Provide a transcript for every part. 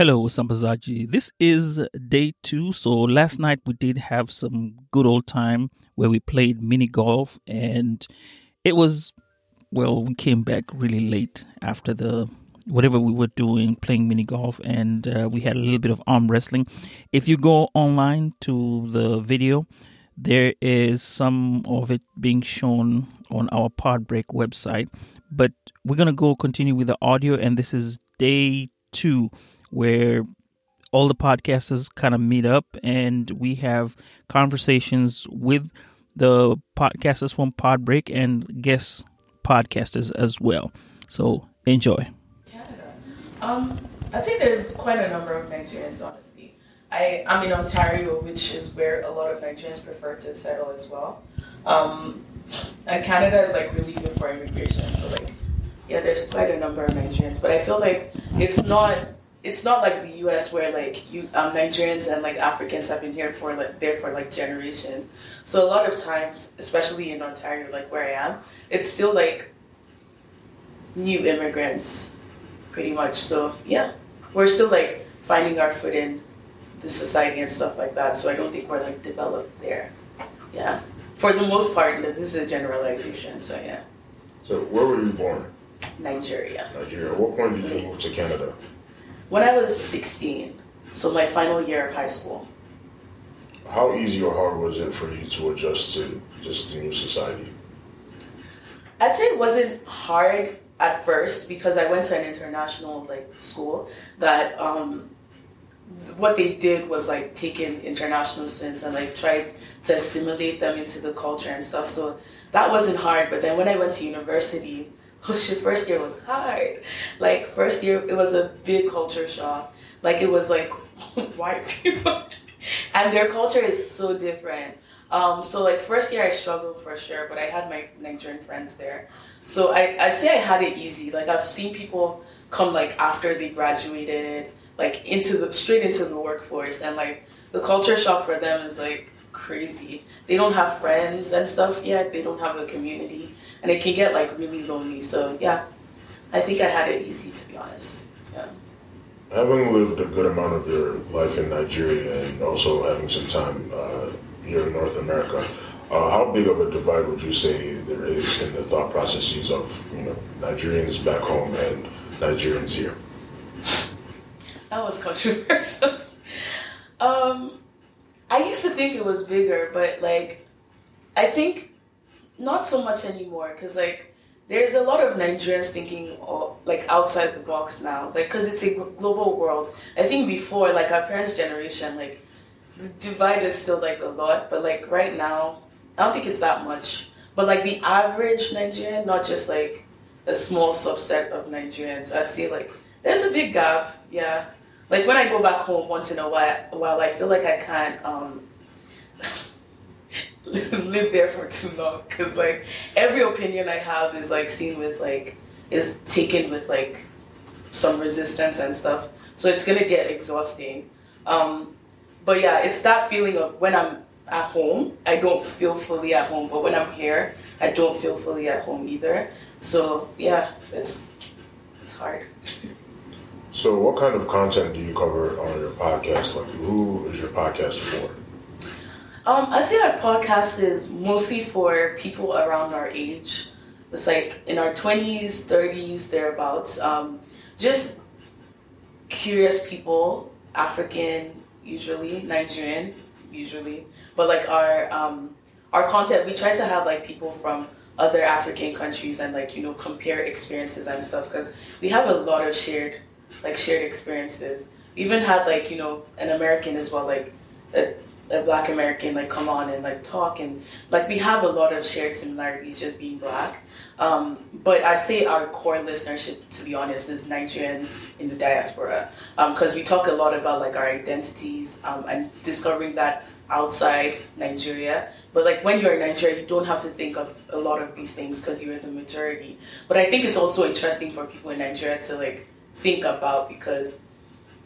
Hello, Sambazaji. This is day two. So last night we did have some good old time where we played mini golf and it was, well, we came back really late after the whatever we were doing, playing mini golf, and uh, we had a little bit of arm wrestling. If you go online to the video, there is some of it being shown on our Podbreak website. But we're gonna go continue with the audio, and this is day two where all the podcasters kind of meet up and we have conversations with the podcasters from Podbreak and guest podcasters as well. So enjoy. Canada. Um, I'd say there's quite a number of Nigerians, honestly. I, I'm in Ontario, which is where a lot of Nigerians prefer to settle as well. Um, and Canada is like really good for immigration, so like, yeah, there's quite a number of Nigerians. But I feel like it's not it's not like the U.S. where like you um, Nigerians and like Africans have been here for like there for like generations. So a lot of times, especially in Ontario, like where I am, it's still like new immigrants, pretty much. So yeah, we're still like finding our foot in the society and stuff like that. So I don't think we're like developed there. Yeah, for the most part, this is a generalization. So yeah. So where were you born? Nigeria. Nigeria. At what point did you move to Canada? When I was 16, so my final year of high school. How easy or hard was it for you to adjust to just the new society? I'd say it wasn't hard at first because I went to an international like school that um, what they did was like take in international students and like tried to assimilate them into the culture and stuff. So that wasn't hard. But then when I went to university, shit, first year was hard. Like first year, it was a big culture shock. Like it was like white people, and their culture is so different. Um, so like first year I struggled for sure, but I had my Nigerian friends there. So I, I'd say I had it easy. Like I've seen people come like after they graduated, like into the straight into the workforce, and like the culture shock for them is like crazy. They don't have friends and stuff yet. They don't have a community and it can get like really lonely. So yeah, I think I had it easy to be honest. Yeah. Having lived a good amount of your life in Nigeria and also having some time uh, here in North America, uh, how big of a divide would you say there is in the thought processes of you know Nigerians back home and Nigerians here? That was controversial. um, I used to think it was bigger, but like, I think not so much anymore because like there's a lot of Nigerians thinking like outside the box now, like because it's a global world. I think before like our parents' generation, like the divide is still like a lot, but like right now, I don't think it's that much. But like the average Nigerian, not just like a small subset of Nigerians, I'd say like there's a big gap. Yeah, like when I go back home once in a while, while I feel like I can't. um live there for too long because like every opinion I have is like seen with like is taken with like some resistance and stuff. So it's gonna get exhausting. Um, but yeah, it's that feeling of when I'm at home, I don't feel fully at home. But when I'm here, I don't feel fully at home either. So yeah, it's it's hard. So, what kind of content do you cover on your podcast? Like, who is your podcast for? Um, I'd say our podcast is mostly for people around our age. It's like in our 20s, 30s, thereabouts. Um, just curious people, African, usually, Nigerian, usually. But like our um, our content, we try to have like people from other African countries and like you know compare experiences and stuff because we have a lot of shared like shared experiences. We even had like you know an American as well, like a black American like come on and like talk and like we have a lot of shared similarities just being black. Um, but I'd say our core listenership, to be honest, is Nigerians in the diaspora because um, we talk a lot about like our identities um, and discovering that outside Nigeria. But like when you're in Nigeria, you don't have to think of a lot of these things because you're the majority. But I think it's also interesting for people in Nigeria to like think about because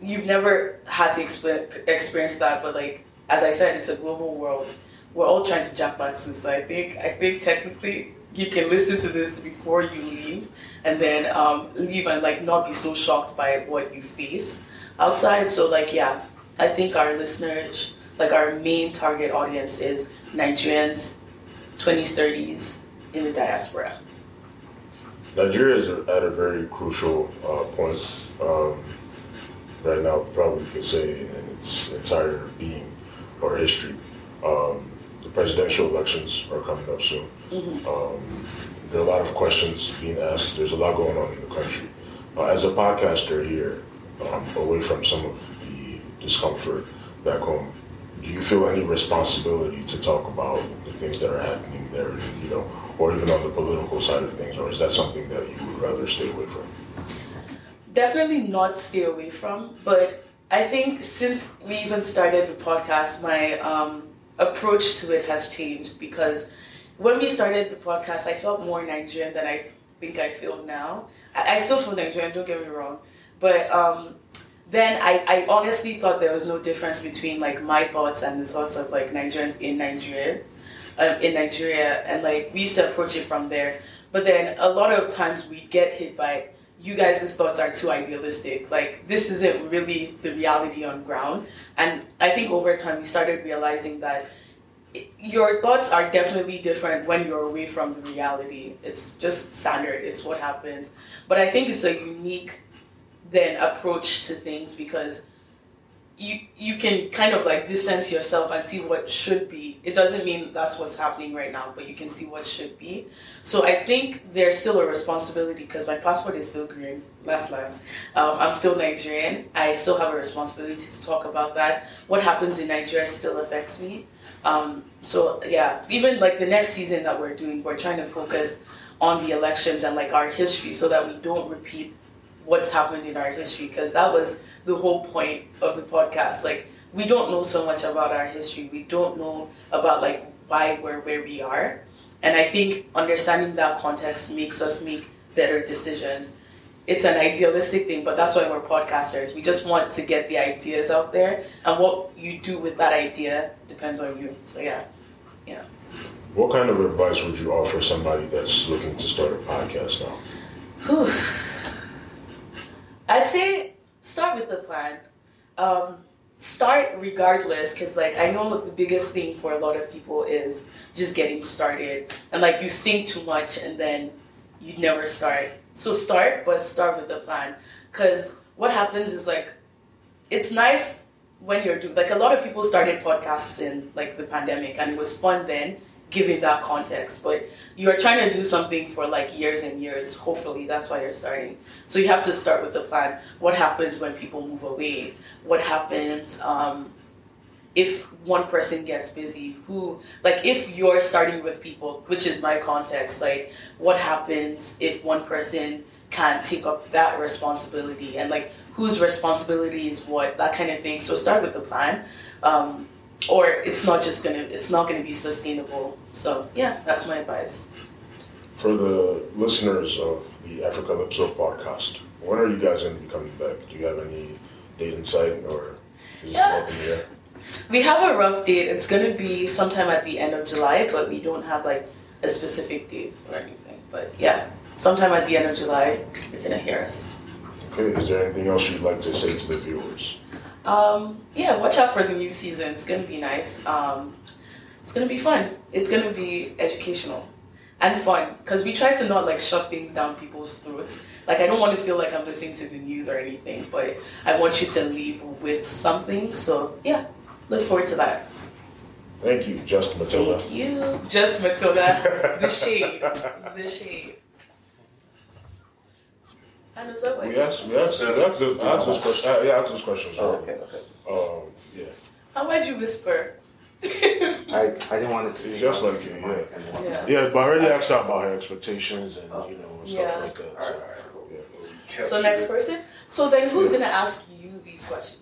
you've never had to exp- experience that. But like as I said, it's a global world. We're all trying to japa too. So I think I think technically you can listen to this before you leave, and then um, leave and like not be so shocked by what you face outside. So like yeah, I think our listeners, like our main target audience is Nigerians, 20s, 30s in the diaspora. Nigeria is at a very crucial uh, point um, right now, probably could say in its entire being or history. Um, the presidential elections are coming up soon. Mm-hmm. Um, there are a lot of questions being asked. There's a lot going on in the country. Uh, as a podcaster here, um, away from some of the discomfort back home, do you feel any responsibility to talk about the things that are happening there, you know, or even on the political side of things, or is that something that you would rather stay away from? Definitely not stay away from, but I think since we even started the podcast, my um, approach to it has changed because when we started the podcast, I felt more Nigerian than I think I feel now. I, I still feel Nigerian, don't get me wrong, but um, then I, I honestly thought there was no difference between like my thoughts and the thoughts of like Nigerians in Nigeria, um, in Nigeria, and like we used to approach it from there. But then a lot of times we'd get hit by you guys' thoughts are too idealistic. Like this isn't really the reality on ground. And I think over time we started realizing that your thoughts are definitely different when you're away from the reality. It's just standard. It's what happens. But I think it's a unique then approach to things because you you can kind of like distance yourself and see what should be. It doesn't mean that's what's happening right now, but you can see what should be. So I think there's still a responsibility because my passport is still green. Last last, um, I'm still Nigerian. I still have a responsibility to talk about that. What happens in Nigeria still affects me. Um, so yeah, even like the next season that we're doing, we're trying to focus on the elections and like our history so that we don't repeat what's happened in our history because that was the whole point of the podcast. Like we don't know so much about our history. We don't know about like why we're where we are. And I think understanding that context makes us make better decisions. It's an idealistic thing, but that's why we're podcasters. We just want to get the ideas out there, and what you do with that idea depends on you. So yeah, yeah. What kind of advice would you offer somebody that's looking to start a podcast now? Whew. I'd say start with the plan. Um, start regardless, because like I know the biggest thing for a lot of people is just getting started, and like you think too much and then you never start. So start, but start with a plan, because what happens is like it's nice when you're doing like a lot of people started podcasts in like the pandemic and it was fun then giving that context. But you're trying to do something for like years and years. Hopefully, that's why you're starting. So you have to start with a plan. What happens when people move away? What happens um, if one person gets busy? Who, like, if you're starting with people, which is my context, like, what happens if one person can't take up that responsibility? And like, whose responsibility is what? That kind of thing. So start with the plan. Um, or it's not just gonna it's not gonna be sustainable. So yeah, that's my advice. For the listeners of the Africalypso podcast, when are you guys gonna be coming back? Do you have any date in sight or is yeah. it We have a rough date. It's gonna be sometime at the end of July, but we don't have like a specific date or anything. But yeah, sometime at the end of July, you're gonna hear us. Okay, is there anything else you'd like to say to the viewers? Um, yeah, watch out for the new season. It's gonna be nice. Um, it's gonna be fun. It's gonna be educational and fun because we try to not like shove things down people's throats. Like I don't want to feel like I'm listening to the news or anything, but I want you to leave with something. So yeah, look forward to that. Thank you, Just Matilda. Thank you, Just Matilda. the shade, the shade. I know Subway. We asked, we asked, we asked, we asked this question. Yeah, asked this question. Oh, okay, okay. Um, yeah. How might you whisper? I, I didn't want it to be just like you, yeah. Yeah. Yeah, but I already asked her about her expectations and you know and stuff Yeah. like that. So, alright, cool. yeah. So next person. So then, who's gonna ask you these questions?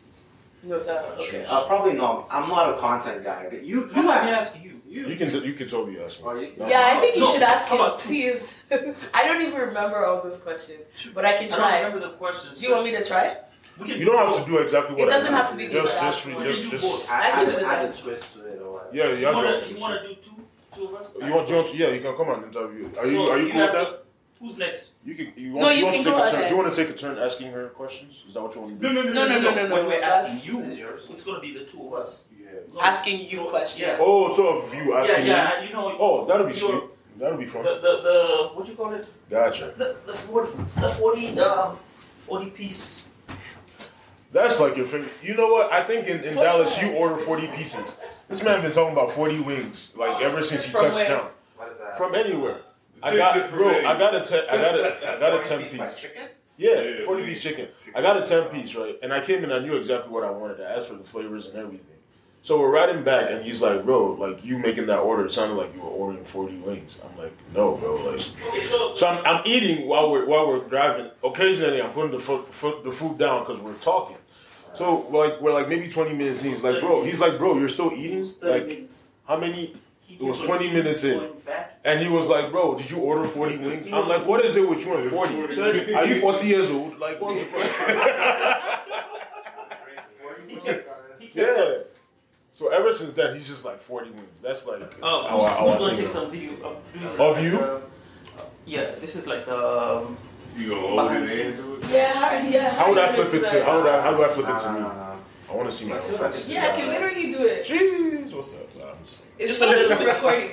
No, is that okay? Uh, probably no. I'm not a content guy. You, you How about me ask. Ask you? You can you can totally ask me. Oh, you can- Yeah, I think you No, should ask him, about please. I don't even remember all those questions, but I can I don't try. remember the questions. Do you want me to try? We can You don't have to do exactly what It I doesn't did. have to be the just exact just, just, We can do just both. I, I can do add that. a twist to it or yeah, You yeah. wanna, just- you wanna do two, two of us? You want, you want, yeah, you can come on and interview. Are you, So are you cool with that? Who's next? You can, you No, want, you you want can to take go a turn? ahead. Do you want to take a turn asking her questions? Is that what you want to do? No, no, no, No, no, no, no, no, When we're that's- asking you, This is yours. it's gonna be the two of us. Yeah. Asking you questions. Yeah. Oh, so of you Yeah, asking yeah, and you know. Oh, that'll be sweet. That'll be fun. The, the, the, what you call it? Gotcha. The, the 40, the 40, um, 40 piece. That's like your favorite. You know what? I think in, in Dallas that? you order 40 pieces. This man been talking about 40 wings like ever since he From touched where? down. What is that? From anywhere. I got it bro. I got a te- I got a I got a 10 piece piece. chicken? Yeah, Yeah, 40 wings. piece chicken. I got a 10 piece, right? And I came in, I knew exactly what I wanted. I asked for the flavors and everything. So we're riding back, and he's like, bro, like, you making that order, it sounded like you were ordering 40 wings. I'm like, no, bro. Like, so, I'm, I'm eating while we're while we're driving. Occasionally, I'm putting the foot, foot the food down because we're talking. So like we're like maybe 20 minutes in. He's like, bro. He's like, bro, you're still eating? Like, how many? It was 20 minutes in. And he was like, bro, did you order 40 wings? I'm like, what is it with you and 40? Are you 40 years old? Like, what's the problem? He kept, he yeah. So ever since that, he's just like 40 wings. That's like Oh, how who's, I- how who's I gonna take some video of, doing Of you? uh, yeah, this is like um. You gonna load it the into it? Yeah, how, yeah. How would I flip it to? How would I? How do I flip it to me? nah, nah. I want to see my Me own I face. can- Yeah, I can literally do it. Jeez, what's up? Nah, just- It's Just a little recording.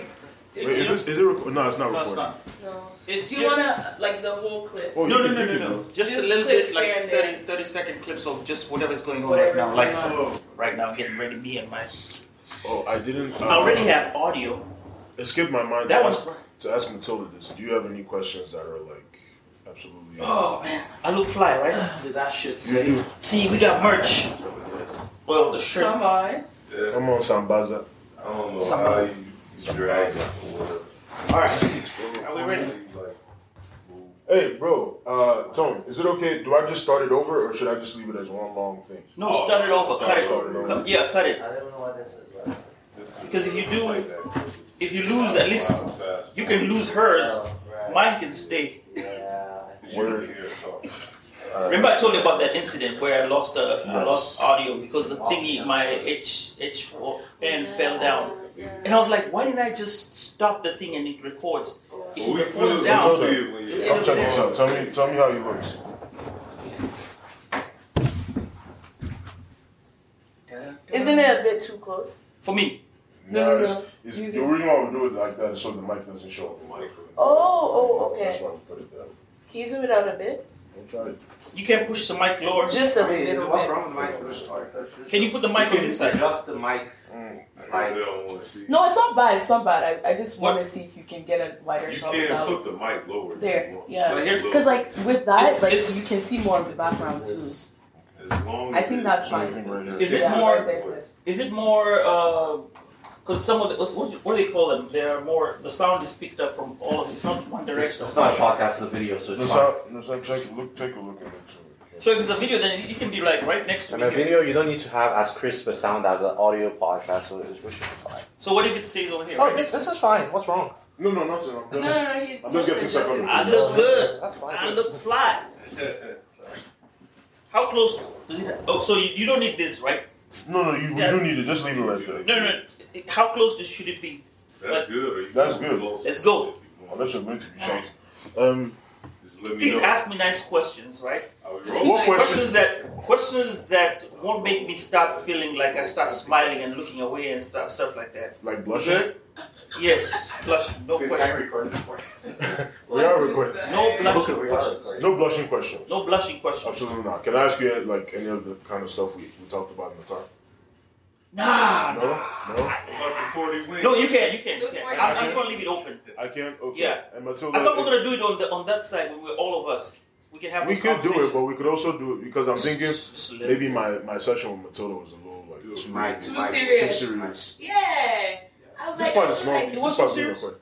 Wait, is this is it? Rec- no, it's not No, it's not. No. It's you just, wanna like the whole clip? Oh, no, you no, no, no, no. Just, Just a little bit, like 30, 30 second clips of just whatever's going on Whatever's right now. Like going on. right now, getting ready. Me and my. Oh, I didn't. Uh, I already have audio. It skipped my mind That to, one's ask, to ask Matilda this. Do you have any questions that are like absolutely? Oh man, I look fly, right? Did that shit You say? do. See, we got merch. That's really good. Well, the shirt. Come on. Yeah. Come on, Sambaza. I don't know Some- how you, you drag it or All right, are we ready? Hey, bro. Uh, Tone, is it okay? Do I just start it over, or should I just leave it as one long thing? No, Oh, start it over. start Cut it. start it over. Cut- yeah, cut it. I don't know why this is. But This is Because if you do- like. If you lose, at least fast. you can lose hers. Oh, right. Mine can stay. Yeah. You Word. can hear something. Remember, I told you about that incident where I lost uh, I lost audio because the thingy, my H H pen fell down, and I was like, why didn't I just stop the thing and it records? Oh. If Well, we it falls feel down, Matilda, see it when you It's Come in check the- this out. Tell me, tell me how he looks. Isn't it a bit too close? for me. No, no, it's, no. it's, Use the it. reason why we do it like that is so the mic doesn't show up. Mic. Oh, oh, That's okay. why we put it down. Can you zoom it out a bit? Don't. You can't push the mic lower. Just a I mean, little what's bit. wrong with the mic? Can you put the mic on this side? Adjust the mic. Mm. I guess don't want to see. No, it's not bad. It's not bad. I, I just want to see if you can get a wider You shot can without. put the mic lower. if There, you want. yeah. Right here? Because like with that, It's- like it's- you can see more of the background too. As long I as think it- that's fine. Everything right here. Is it Yeah, more- right there's it. Is it more? Because some of the what, what do they call them? They're more. The sound is picked up from all of it. It's not one direction. it's not a podcast, it's a video, so it's Let's fine. out, let's take a look, take a look at it too. okay? So if it's a video, then it can be like right next to And me. a video, you don't need to have as crisp a sound as an audio podcast, so it should be fine. So what if it stays over here? Oh, right this, this is fine. What's wrong? No, no, nothing. I'm No, no, no. He I'm just getting adjusted, second. I look good. That's fine. I look fly. How close does it? Oh, so you, you don't need this, right? no, no, you Yeah. we do need it. Just leave it right there. No, no. no. How close does, should it be? That's good. That's good. close Let's go. if you want. Unless you're going to be shot. Um, Just let me Please know. ask me nice questions, right? What rolling? Nice. question? Questions that questions that won't make me start feeling like I start smiling and looking away and stuff stuff like that. Like blushing? Good? Yes, blushing. No question. We are recording. No blushing we are questions. No blushing questions. No blushing questions. Absolutely not. Can I ask you like any of the kind of stuff we, we talked about in the car? Nah, No, nah. no, About the 40 wings. No, you can't. you can't. you can't. I'm. I'm gonna leave it open. I can't. Okay. Yeah. And Matilda, I thought we if- were gonna do it on the on that side when we're all of us. We can have We those could do it, but we could also do it because I'm thinking Just a maybe my, my session with Matilda was a little like too, Might- Too might- serious. too serious. Yeah. I was This like, part is feel small. like It was this part too is serious?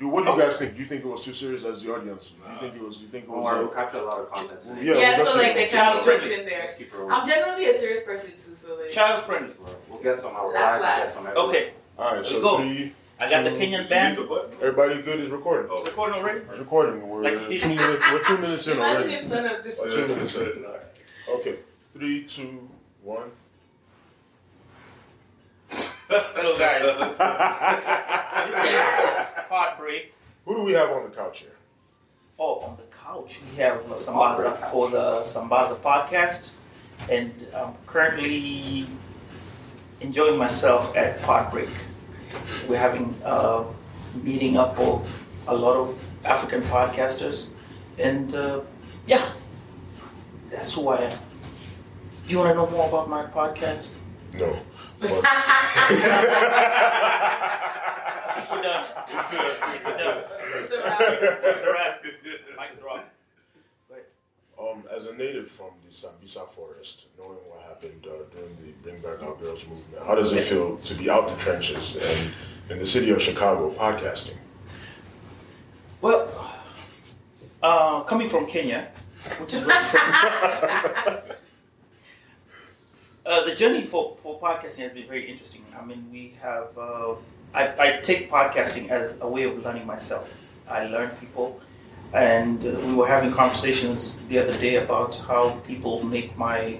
Recorded. Dude, what do you oh. guys think? Do you think it was too serious as the audience? Do you think it was? Do you think it was? worry, we'll capture a lot of content. today. Yeah, yeah, so like definitely- the kind of Child jokes in there. Let's keep it rolling. I'm generally a serious person too, so like. child friendly. We'll get some outside. Last, we'll get last. some everywhere. Okay, All right, so Go. three. I got the Two. Kenyan band. the? Everybody good is recording. Oh. Recording already? It's recording. We're Like you two minutes. We're two minutes in Imagine already. if none of this. Oh, Yeah, two minutes in. it. Okay, three, two, one. Hello guys. this is Podbreak. Who do we have on the couch here? Oh, on the couch we have uh, Sambaza for the Sambaza podcast, and I'm currently enjoying myself at Podbreak. We're having a meeting up of a lot of African podcasters, and uh, yeah, that's who I am. Do you want to know more about my podcast? No. But, We're done. It's here. We're done. So, uh, It's a wrap. Mic drop. um, as a native from the Sambisa forest, knowing what happened uh, during the Bring Back Our Girls movement, how does it feel to be out the trenches and in the city of Chicago podcasting? Well, uh, coming from Kenya, which is where I'm from, uh, the journey for, for podcasting has been very interesting. I mean, we have, uh, I, I take podcasting as a way of learning myself. I learn people, and uh, we were having conversations the other day about how people make my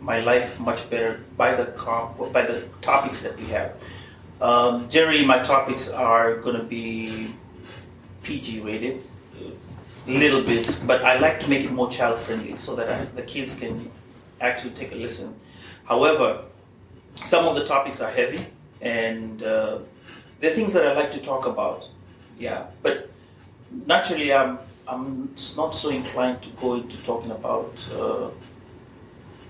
my life much better by the com- by the topics that we have. Um, generally, my topics are going to be PG rated, a little bit, but I like to make it more child friendly so that I, the kids can actually take a listen. However, some of the topics are heavy, and uh, they're things that I like to talk about. Yeah, but naturally, I'm I'm not so inclined to go into talking about uh,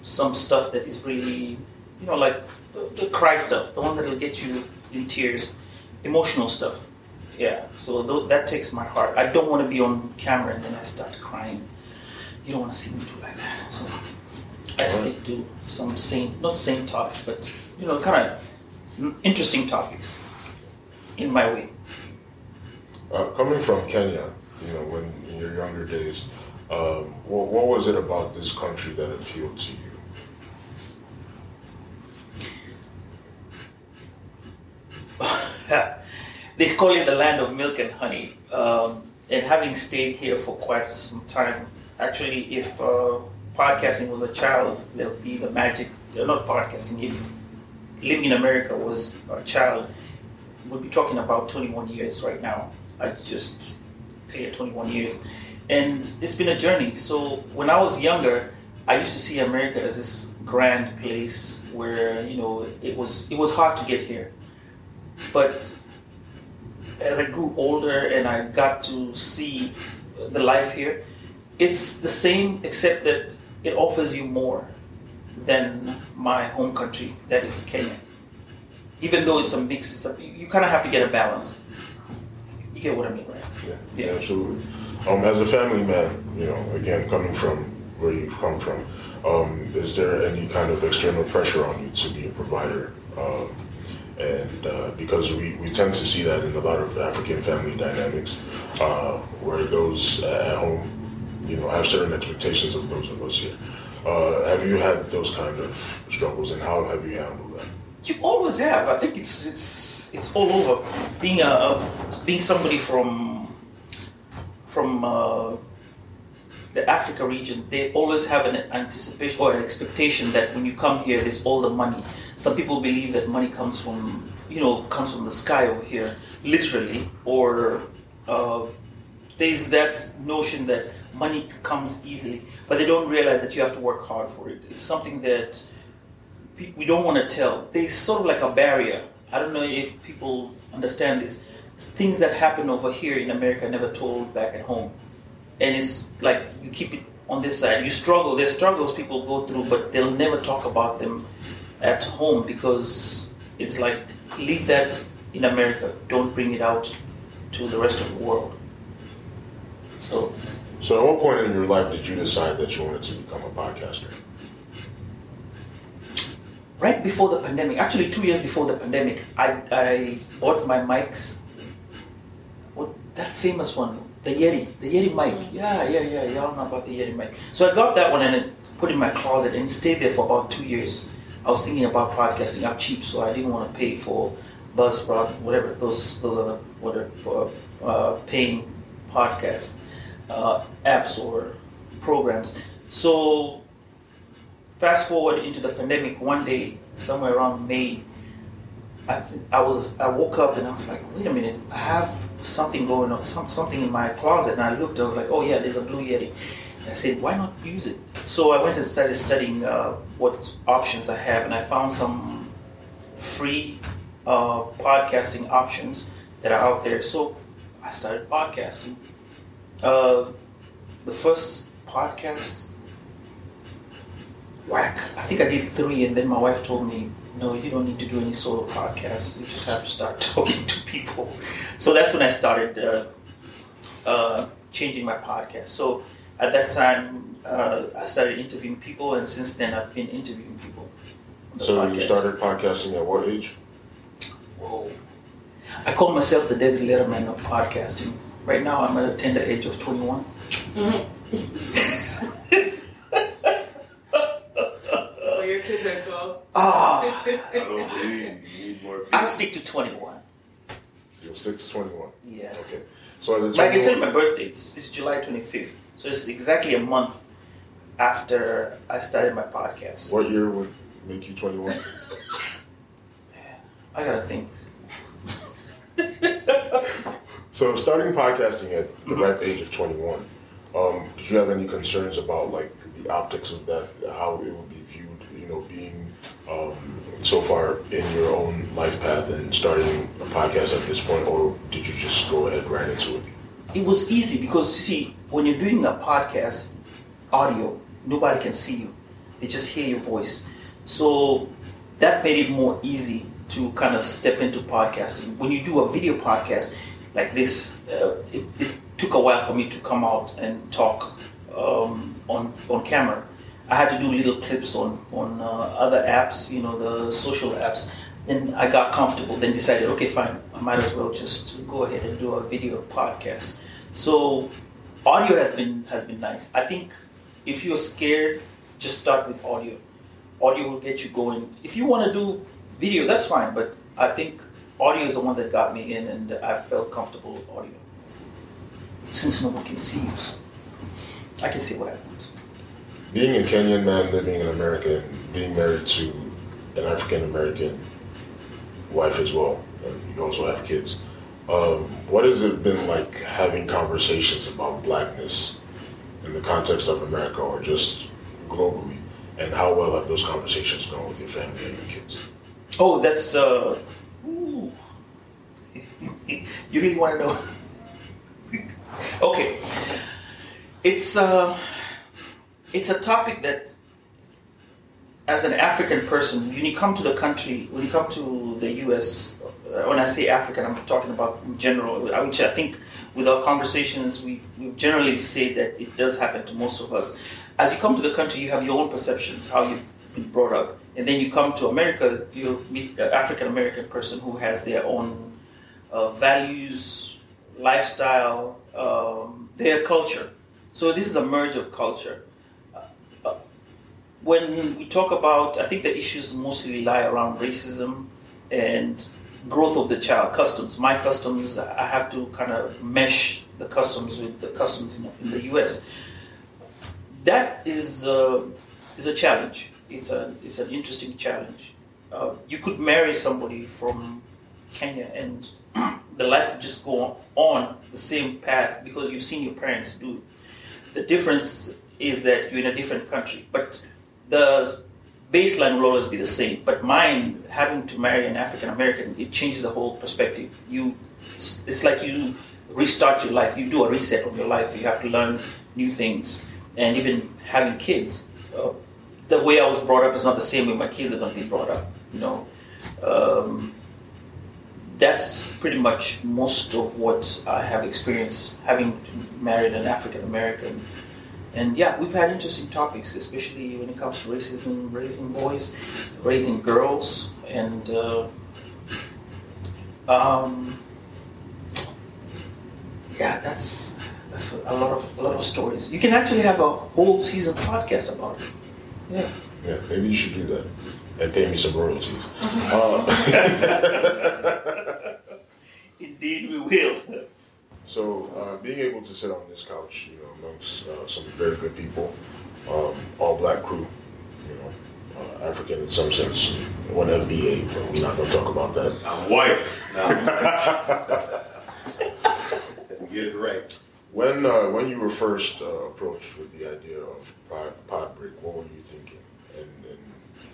some stuff that is really, you know, like the, the cry stuff, the one that will get you in tears, emotional stuff. Yeah, so th- that takes my heart. I don't want to be on camera and then I start crying. You don't want to see me do like that. So stick to some same, not same topics, but you know, kind of interesting topics in my way. Uh, coming from Kenya, you know, when in your younger days, um, what, what was it about this country that appealed to you? they call it the land of milk and honey. Um, and having stayed here for quite some time, actually, if uh, podcasting was a child, there'll be the magic. uh, Not podcasting. If living in America was a child, we'd be talking about 21 years right now. I just cleared 21 years, and it's been a journey. So when I was younger, I used to see America as this grand place where you know it was it was hard to get here, but as I grew older and I got to see the life here, it's the same except that it offers you more than my home country, that is Kenya. Even though it's a mix, it's a, you kind of have to get a balance. You get what I mean, right? Yeah, Yeah. absolutely. Um, as a family man, you know, again, coming from where you've come from, um, is there any kind of external pressure on you to be a provider? Um, and uh, because we, we tend to see that in a lot of African family dynamics, uh, where those at home, you know, I have certain expectations of those of us here. Uh, have you had those kind of struggles, and how have you handled that? You always have. I think it's it's it's all over. Being a being somebody from from uh, the Africa region, they always have an anticipation or an expectation that when you come here, there's all the money. Some people believe that money comes from you know comes from the sky over here, literally, or uh, there's that notion that money comes easily, but they don't realize that you have to work hard for it. It's something that we don't want to tell. There's sort of like a barrier. I don't know if people understand this. Things that happen over here in America never told back at home, and it's like you keep it on this side. You struggle. There's struggles people go through, but they'll never talk about them at home because it's like leave that in America. Don't bring it out to the rest of the world. So So, at what point in your life did you decide that you wanted to become a podcaster? right before the pandemic, actually two years before the pandemic, I, I bought my mics. What that famous one, the Yeti, the Yeti mic. Yeah, yeah, yeah. Y'all know about the Yeti mic. So I got that one and it put it in my closet and stayed there for about two years. I was thinking about podcasting. I'm cheap, so I didn't want to pay for Buzzsprout, whatever those those are the whatever uh, paying podcast uh, apps or programs. So fast forward into the pandemic one day somewhere around may I, th- I was i woke up and i was like wait a minute i have something going on some, something in my closet. And i looked i was like oh yeah there's a blue yeti. And i said why not use it? So i went and started studying uh, what options i have and i found some free uh, podcasting options that are out there. So i started podcasting uh, the first podcast whack. I think I did three, and then my wife told me, "No, you don't need to do any solo podcasts. You just have to start talking to people." So that's when I started uh, uh, changing my podcast. So at that time, uh, I started interviewing people, and since then, I've been interviewing people. So, you started podcasting at what age? Whoa. I call myself the David Letterman of podcasting. Right now, I'm at a tender age of 21. Well, your kids are 12. Ah, I don't believe you need more people. I stick to 21. You'll stick to 21. Yeah. Okay. So, as a But I can tell you my birthday. It's, it's July 25th. So it's exactly a month after I started my podcast. what year would make you 21? I gotta think. So, starting podcasting at the ripe age of 21, um, did you have any concerns about like the optics of that, how it would be viewed? You know, being um, so far in your own life path and starting a podcast at this point, or did you just go ahead right into it? It was easy because, see, when you're doing a podcast, audio, nobody can see you. They just hear your voice. So that made it more easy to kind of step into podcasting. When you do a video podcast like this, uh, it, it took a while for me to come out and talk um, on on camera. I had to do little clips on on uh, other apps, you know, the social apps. Then I got comfortable. Then decided, okay, fine, I might as well just go ahead and do a video podcast. So audio has been has been nice. I think if you're scared, just start with audio. Audio will get you going. If you want to do video, that's fine. But I think audio is the one that got me in, and I felt comfortable with audio. Since no one can see you, I can see what want. Being a Kenyan man living in America and being married to an African American wife as well, and you also have kids. Um, what has it been like having conversations about blackness in the context of America or just globally? And how well have those conversations gone with your family and your kids? Oh, that's uh. you really want to know? okay, it's uh, it's a topic that, as an African person, when you come to the country, when you come to the U.S., uh, when I say African, I'm talking about in general, which I think with our conversations, we, we generally say that it does happen to most of us. As you come to the country, you have your own perceptions, how you've been brought up, and then you come to America, you meet an African American person who has their own uh, values, lifestyle, um, their culture. So this is a merge of culture. Uh, when we talk about, I think the issues mostly lie around racism and growth of the child, customs. My customs, I have to kind of mesh the customs with the customs in, in the U.S. That is uh, is a challenge. It's a it's an interesting challenge. Uh, you could marry somebody from Kenya and the life would just go on the same path because you've seen your parents do it. The difference is that you're in a different country, but the baseline will always be the same. But mine, having to marry an African American, it changes the whole perspective. You, it's like you restart your life. You do a reset on your life. You have to learn new things, and even having kids. Uh, the way I was brought up is not the same way my kids are going to be brought up. You know, um, that's pretty much most of what I have experienced having married an African American. And yeah, we've had interesting topics, especially when it comes to racism, raising boys, raising girls, and uh, um, yeah, that's that's a lot of a lot of stories. You can actually have a whole season podcast about it. Yeah. Yeah, maybe you should do that and pay me some royalties. Uh, Indeed, we will. so, uh, being able to sit on this couch, you know, amongst uh, some very good people, um, all black crew, you know, uh, African in some sense, one FBA, but we're not going to talk about that. I'm white. Now, get it right. When uh, when you were first uh, approached with the idea of pod, pod break, what were you thinking?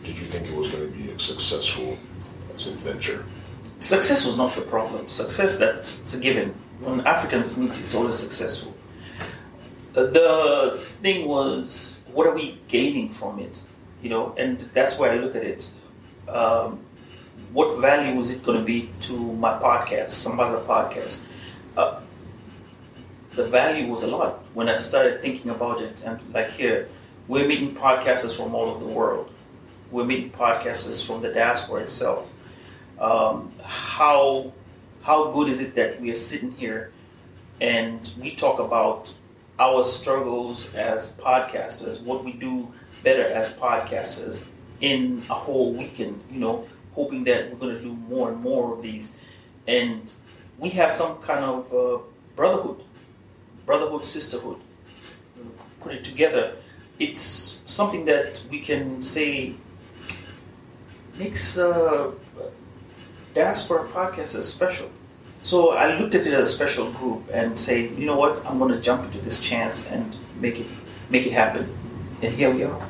Did you think it was going to be a successful as a venture? Success was not the problem. Success that it's a given. When Africans meet, it's always successful. Uh, The thing was, what are we gaining from it? You know, and that's why I look at it. Um, what value is it going to be to my podcast, Sambaza podcast? Uh, the value was a lot when I started thinking about it. And like here, we're meeting podcasters from all over the world. We're meeting podcasters from the diaspora itself. Um, how how good is it that we are sitting here and we talk about our struggles as podcasters, what we do better as podcasters in a whole weekend, you know, hoping that we're going to do more and more of these. And we have some kind of uh, brotherhood, brotherhood, sisterhood. Put it together. It's something that we can say makes uh, diaspora podcasters special. So I looked at it as a special group and said, you know what, I'm going to jump into this chance and make it make it happen. And here we are.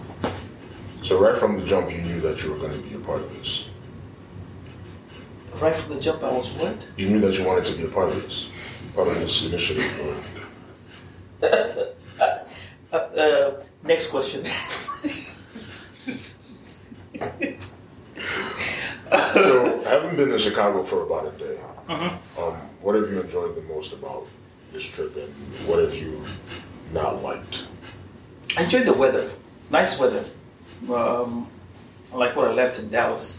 So right from the jump, you knew that you were going to be a part of this. Right from the jump, I was what? You knew that you wanted to be a part of this, part of this initiative. Uh, uh, next question. so, having been in Chicago for about a day, Mm-hmm. um, what have you enjoyed the most about this trip, and what have you not liked? I enjoyed the weather. Nice weather. Um, like what I left in Dallas.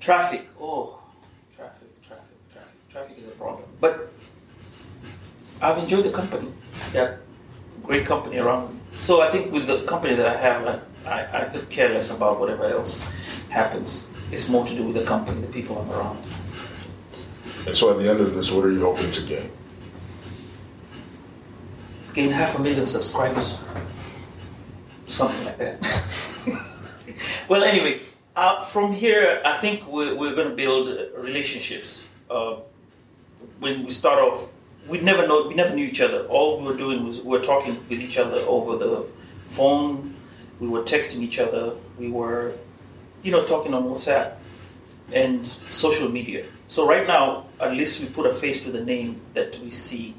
Traffic. Oh, traffic, traffic, traffic. Traffic is a problem. But I've enjoyed the company. Got great company around me. So I think with the company that I have, I, I, I could care less about whatever else happens. It's more to do with the company, the people I'm around. And so, at the end of this, what are you hoping to gain? Gain half a million subscribers. Something like that. well, anyway, uh, from here, I think we're, we're going to build relationships. Uh, when we start off, we never know, we never knew each other. All we were doing was we were talking with each other over the phone. We were texting each other. We were, you know, talking on WhatsApp and social media. So right now, at least we put a face to the name that we see.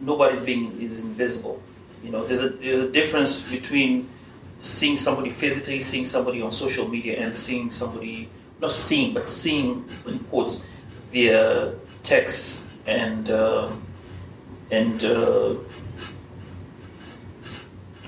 Nobody's being is invisible. You know, there's a there's a difference between seeing somebody physically, seeing somebody on social media, and seeing somebody not seeing but seeing in quotes via text and uh, and uh,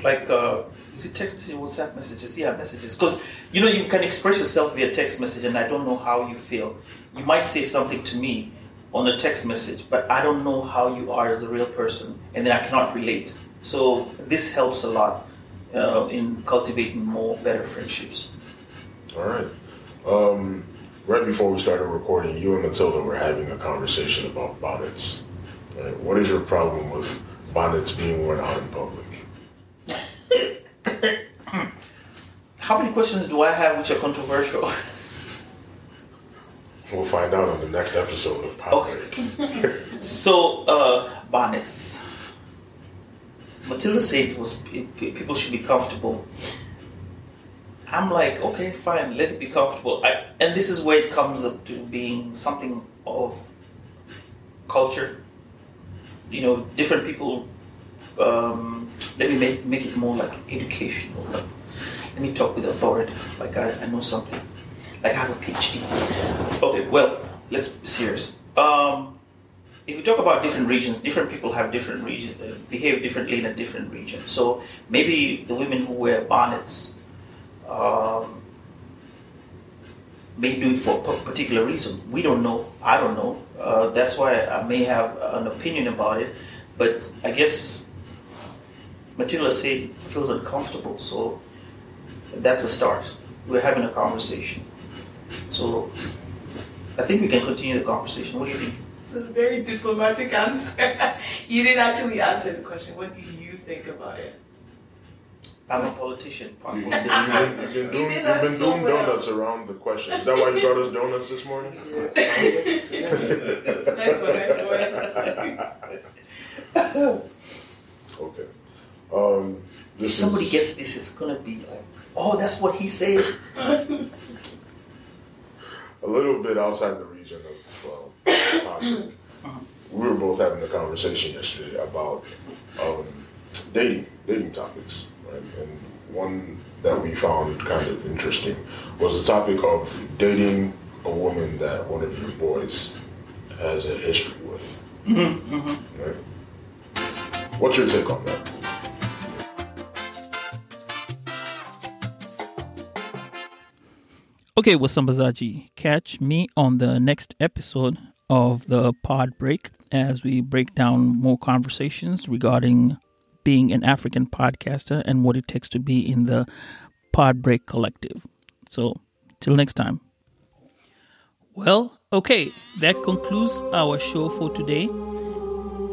like uh, is it text message, WhatsApp messages? Yeah, messages. Because you know you can express yourself via text message, and I don't know how you feel. You might say something to me on a text message, but I don't know how you are as a real person, and then I cannot relate. So this helps a lot uh, in cultivating more better friendships. All right. Um, right before we started recording, you and Matilda were having a conversation about bonnets. Right? What is your problem with bonnets being worn out in public? How many questions do I have which are controversial? We'll find out on the next episode of Pop Okay. So, uh, bonnets. Matilda said it was it, people should be comfortable. I'm like, okay, fine, let it be comfortable. I, and this is where it comes up to being something of culture. You know, different people. Um, let me make make it more like educational. Like, let me talk with authority, like I, I know something, like I have a PhD. Okay, well, let's be serious. Um, if you talk about different regions, different people have different region, uh, behave differently in a different region. So maybe the women who wear bonnets um, may do it for a particular reason. We don't know. I don't know. Uh, that's why I may have an opinion about it. But I guess Matilda said it feels uncomfortable. So that's a start. We're having a conversation. So I think we can continue the conversation. What do you think? It's a very diplomatic answer. you didn't actually answer the question. What do you think about it? I'm a politician. You, you've been, you've been doing, you've been doing donuts around the question. Is that why you brought us donuts this morning? nice one, nice one. Okay. Um, If somebody is, gets this, it's gonna be like, oh, that's what he said. a little bit outside the region of uh, topic. We were both having a conversation yesterday about um, dating, dating topics, right? And one that we found kind of interesting was the topic of dating a woman that one of your boys has a history with. Right? What's your take on that? Okay, Wasambazaji, catch me on the next episode of the Pod Break as we break down more conversations regarding being an African podcaster and what it takes to be in the Pod Break Collective. So, till next time. Well, okay, that concludes our show for today.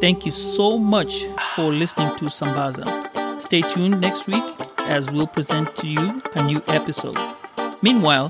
Thank you so much for listening to Sambaza. Stay tuned next week as we'll present to you a new episode. Meanwhile,